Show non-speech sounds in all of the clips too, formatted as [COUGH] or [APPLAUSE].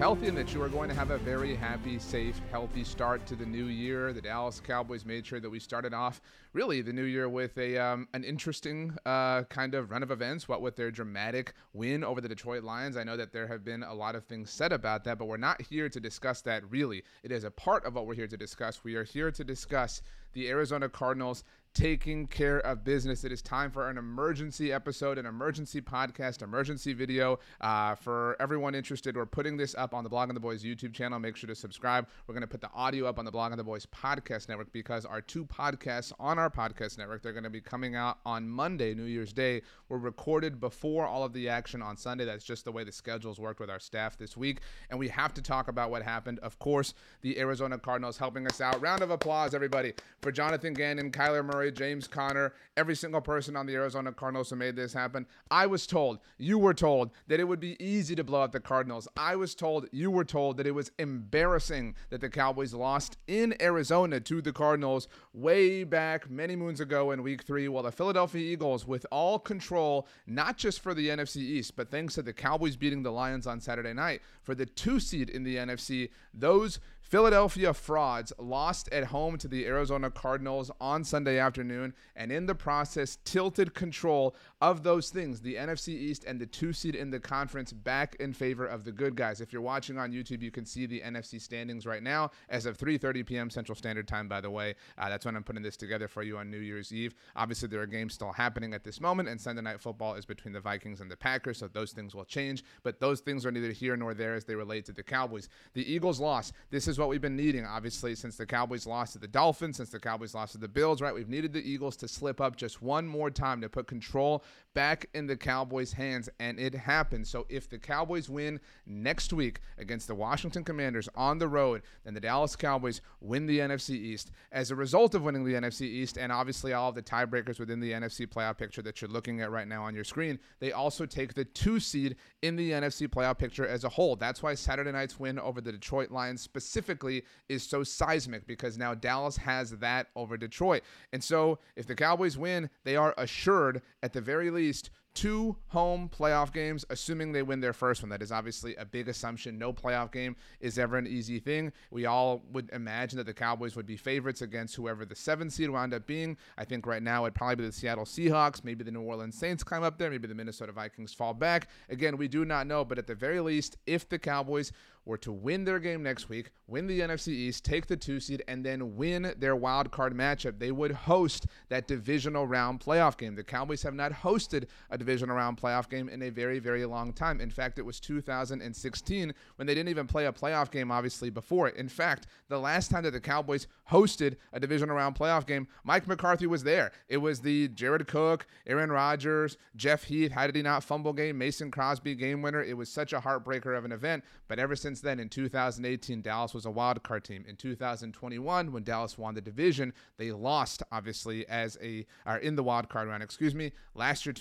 healthy and that you are going to have a very happy, safe, healthy start to the new year. The Dallas Cowboys made sure that we started off really the new year with a um, an interesting uh, kind of run of events. What with their dramatic win over the Detroit Lions, I know that there have been a lot of things said about that, but we're not here to discuss that. Really, it is a part of what we're here to discuss. We are here to discuss the Arizona Cardinals taking care of business. It is time for an emergency episode, an emergency podcast, emergency video. Uh, for everyone interested, we're putting this up on the Blogging the Boys YouTube channel. Make sure to subscribe. We're going to put the audio up on the Blogging the Boys podcast network because our two podcasts on our podcast network, they're going to be coming out on Monday, New Year's Day, We were recorded before all of the action on Sunday. That's just the way the schedules worked with our staff this week. And we have to talk about what happened. Of course, the Arizona Cardinals helping us out. Round of applause, everybody, for Jonathan Gannon, Kyler Murray. Murray, James Conner, every single person on the Arizona Cardinals who made this happen. I was told, you were told, that it would be easy to blow out the Cardinals. I was told, you were told, that it was embarrassing that the Cowboys lost in Arizona to the Cardinals way back many moons ago in week three, while the Philadelphia Eagles, with all control, not just for the NFC East, but thanks to the Cowboys beating the Lions on Saturday night, for the two seed in the NFC, those Philadelphia frauds lost at home to the Arizona Cardinals on Sunday afternoon, and in the process, tilted control of those things, the NFC East and the two seed in the conference, back in favor of the good guys. If you're watching on YouTube, you can see the NFC standings right now as of 3:30 p.m. Central Standard Time. By the way, uh, that's when I'm putting this together for you on New Year's Eve. Obviously, there are games still happening at this moment, and Sunday Night Football is between the Vikings and the Packers, so those things will change. But those things are neither here nor there as they relate to the Cowboys. The Eagles lost. This is what we've been needing, obviously, since the Cowboys lost to the Dolphins, since the Cowboys lost to the Bills, right? We've needed the Eagles to slip up just one more time to put control back in the Cowboys' hands, and it happened. So if the Cowboys win next week against the Washington Commanders on the road, then the Dallas Cowboys win the NFC East. As a result of winning the NFC East, and obviously all of the tiebreakers within the NFC playoff picture that you're looking at right now on your screen, they also take the two seed in the NFC playoff picture as a whole. That's why Saturday night's win over the Detroit Lions specifically is so seismic because now Dallas has that over Detroit. And so if the Cowboys win, they are assured at the very least two home playoff games, assuming they win their first one. That is obviously a big assumption. No playoff game is ever an easy thing. We all would imagine that the Cowboys would be favorites against whoever the seventh seed wound up being. I think right now it'd probably be the Seattle Seahawks. Maybe the New Orleans Saints climb up there. Maybe the Minnesota Vikings fall back. Again, we do not know, but at the very least, if the Cowboys were to win their game next week, win the NFC East, take the two seed, and then win their wild card matchup, they would host that divisional round playoff game. The Cowboys have not hosted a divisional round playoff game in a very, very long time. In fact, it was 2016 when they didn't even play a playoff game, obviously, before it. In fact, the last time that the Cowboys hosted a divisional round playoff game, Mike McCarthy was there. It was the Jared Cook, Aaron Rodgers, Jeff Heath, how did he not fumble game, Mason Crosby game winner. It was such a heartbreaker of an event. But ever since then, in 2018, Dallas was a wild card team. In 2021, when Dallas won the division, they lost, obviously, as a or in the wild card round. Excuse me. Last year,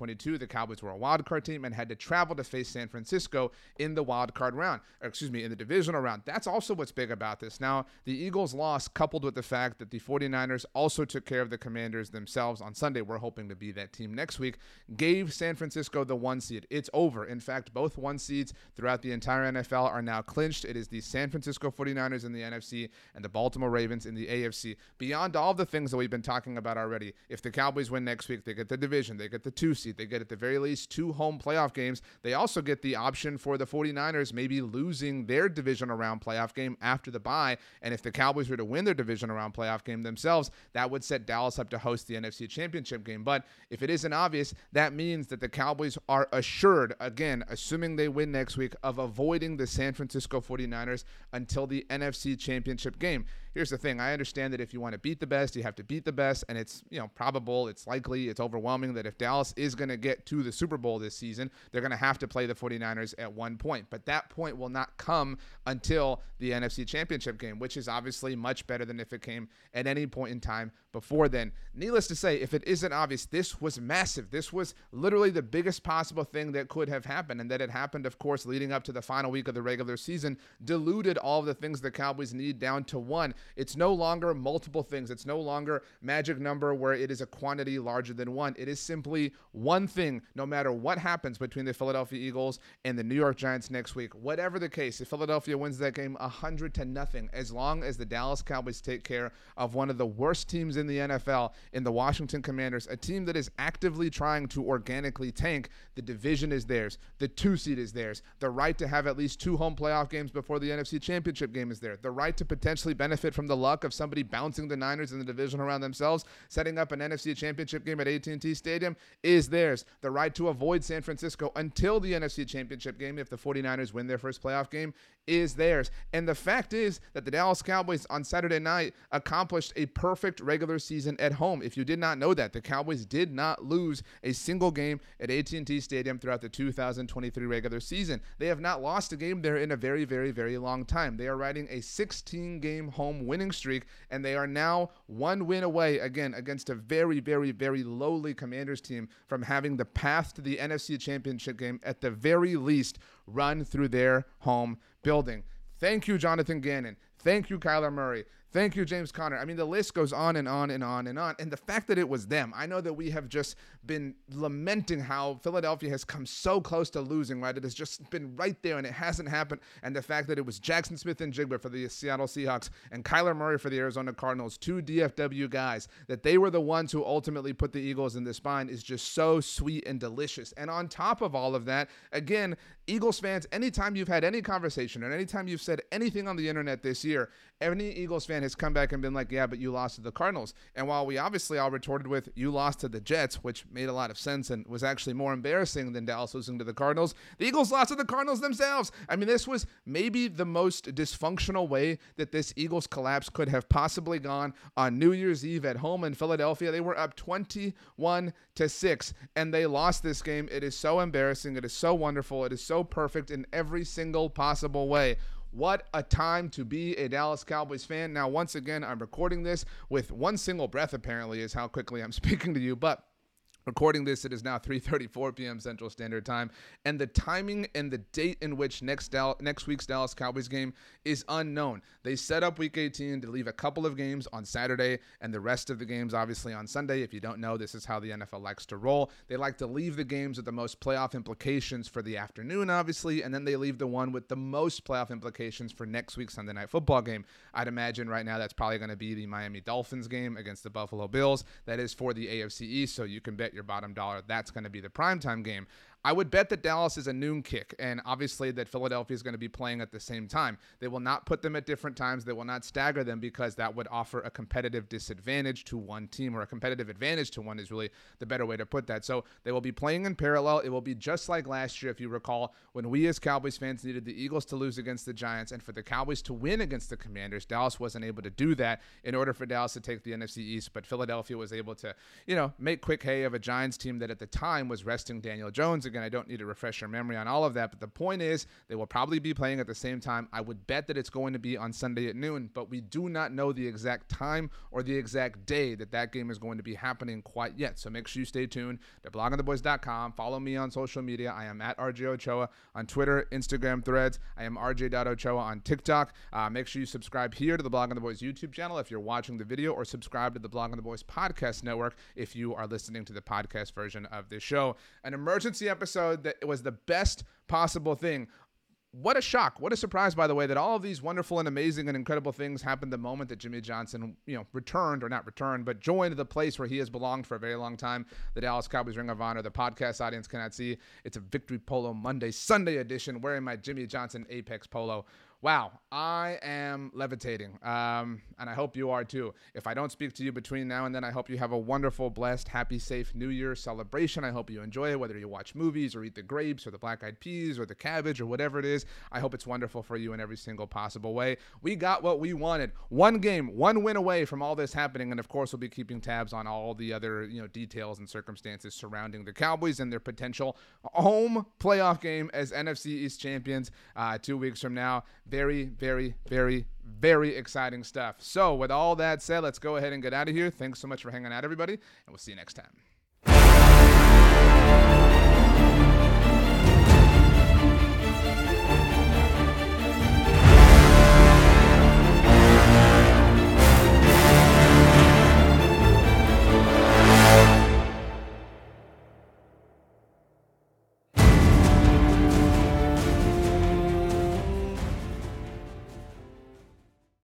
2022, the Cowboys were a wild card team and had to travel to face San Francisco in the wild card round. Excuse me, in the divisional round. That's also what's big about this. Now, the Eagles' loss, coupled with the fact that the 49ers also took care of the Commanders themselves on Sunday, we're hoping to be that team next week, gave San Francisco the one seed. It's over. In fact, both one seeds throughout the entire NFL are now clinched. It is the San Francisco 49ers in the NFC and the Baltimore Ravens in the AFC. Beyond all the things that we've been talking about already, if the Cowboys win next week, they get the division, they get the two seed, they get at the very least two home playoff games. They also get the option for the 49ers maybe losing their divisional round playoff game after the bye. And if the Cowboys were to win their divisional round playoff game themselves, that would set Dallas up to host the NFC Championship game. But if it isn't obvious, that means that the Cowboys are assured, again, assuming they win next week, of avoiding the San Francisco 49ers until the NFC Championship game here's the thing I understand that if you want to beat the best, you have to beat the best. And it's, you know, probable, it's likely, it's overwhelming that if Dallas is going to get to the Super Bowl this season, they're going to have to play the 49ers at one point. But that point will not come until the NFC Championship game, which is obviously much better than if it came at any point in time before then. Needless to say, if it isn't obvious, this was massive. This was literally the biggest possible thing that could have happened. And that it happened, of course, leading up to the final week of the regular season, diluted all of the things the Cowboys need down to one. It's no longer multiple things. It's no longer magic number where it is a quantity larger than one. It is simply one thing, no matter what happens between the Philadelphia Eagles and the New York Giants next week, whatever the case, if Philadelphia wins that game 100 to nothing, as long as the Dallas Cowboys take care of one of the worst teams in the NFL in the Washington Commanders, a team that is actively trying to organically tank, the division is theirs. The two seed is theirs. The right to have at least two home playoff games before the NFC Championship game is there. The right to potentially benefit from the luck of somebody bouncing the Niners in the divisional round themselves, setting up an NFC Championship game at AT&T Stadium is theirs. The right to avoid San Francisco until the NFC Championship game if the 49ers win their first playoff game is theirs. And the fact is that the Dallas Cowboys on Saturday night accomplished a perfect regular season at home. If you did not know that, the Cowboys did not lose a single game at AT&T Stadium throughout the 2023 regular season. They have not lost a game there in a very, very, very long time. They are riding a 16 game home winning streak, and they are now one win away, again, against a very, very, very lowly Commanders team from having the path to the NFC Championship game at the very least run through their home building. Thank you, Jonathan Gannon. Thank you, Kyler Murray. Thank you, James Conner. I mean, the list goes on and on and on and on. And the fact that it was them, I know that we have just been lamenting how Philadelphia has come so close to losing, right? It has just been right there and it hasn't happened. And the fact that it was Jackson Smith-Njigba for the Seattle Seahawks and Kyler Murray for the Arizona Cardinals, two DFW guys, that they were the ones who ultimately put the Eagles in the spine is just so sweet and delicious. And on top of all of that, again, Eagles fans, anytime you've had any conversation or anytime you've said anything on the internet this year, any Eagles fan has come back and been like, yeah, but you lost to the Cardinals. And while we obviously all retorted with, you lost to the Jets, which made a lot of sense and was actually more embarrassing than Dallas losing to the Cardinals, the Eagles lost to the Cardinals themselves. I mean, this was maybe the most dysfunctional way that this Eagles collapse could have possibly gone on New Year's Eve at home in Philadelphia. They were up 21 to 6 and they lost this game. It is so embarrassing. It is so wonderful. It is so perfect in every single possible way. What a time to be a Dallas Cowboys fan. Now, once again, I'm recording this with one single breath, apparently, is how quickly I'm [LAUGHS] speaking to you. But Recording this, it is now [LAUGHS] 3:34 p.m. Central Standard Time, and the timing and the date in which next Dal- next week's Dallas Cowboys game is unknown. They set up Week 18 to leave a couple of games on Saturday and the rest of the games obviously on Sunday. If you don't know, this is how the NFL likes to roll. They like to leave the games with the most playoff implications for the afternoon, obviously, and then they leave the one with the most playoff implications for next week's Sunday Night Football game. I'd imagine right now that's probably going to be the Miami Dolphins game against the Buffalo Bills. That is for the AFC East, so you can bet your bottom dollar that's going to be the primetime game. I would bet that Dallas is a noon kick, and obviously that Philadelphia is going to be playing at the same time. They will not put them at different times. They will not stagger them because that would offer a competitive disadvantage to one team, or a competitive advantage to one is really the better way to put that. So they will be playing in parallel. It will be just like last year, if you recall, when we as Cowboys fans needed the Eagles to lose against the Giants and for the Cowboys to win against the Commanders. Dallas wasn't able to do that in order for Dallas to take the NFC East, but Philadelphia was able to, you know, make quick hay of a Giants team that at the time was resting Daniel Jones. Again, I don't need to refresh your memory on all of that, but the point is they will probably be playing at the same time. I would bet that it's going to be on Sunday at noon, but we do not know the exact time or the exact day that that game is going to be happening quite yet. So make sure you stay tuned to bloggingtheboys.com. Follow me on social media. I am at RJ Ochoa on Twitter, Instagram, Threads. I am RJ.Ochoa on TikTok. Uh, make sure you subscribe here to the Blogging the Boys YouTube channel if you're watching the video, or subscribe to the Blogging the Boys podcast network if you are listening to the podcast version of this show. An emergency episode that it was the best possible thing. What a shock. What a surprise by the way that all of these wonderful and amazing and incredible things happened the moment that jimmy johnson you know returned or not returned but joined the place where he has belonged for a very long time the dallas cowboys ring of honor. The podcast audience cannot see. It's a victory polo monday sunday edition wearing my jimmy johnson apex polo Wow, I am levitating. Um, and I hope you are too. If I don't speak to you between now and then, I hope you have a wonderful, blessed, happy, safe New Year celebration. I hope you enjoy it, whether you watch movies or eat the grapes or the black eyed peas or the cabbage or whatever it is. I hope it's wonderful for you in every single possible way. We got what we wanted. One game, one win away from all this happening. And of course, we'll be keeping tabs on all the other, you know, details and circumstances surrounding the Cowboys and their potential home playoff game as NFC East champions uh, two weeks from now. Very, very, very, very exciting stuff. So, with all that said, let's go ahead and get out of here. Thanks so much for hanging out, everybody, and we'll see you next time.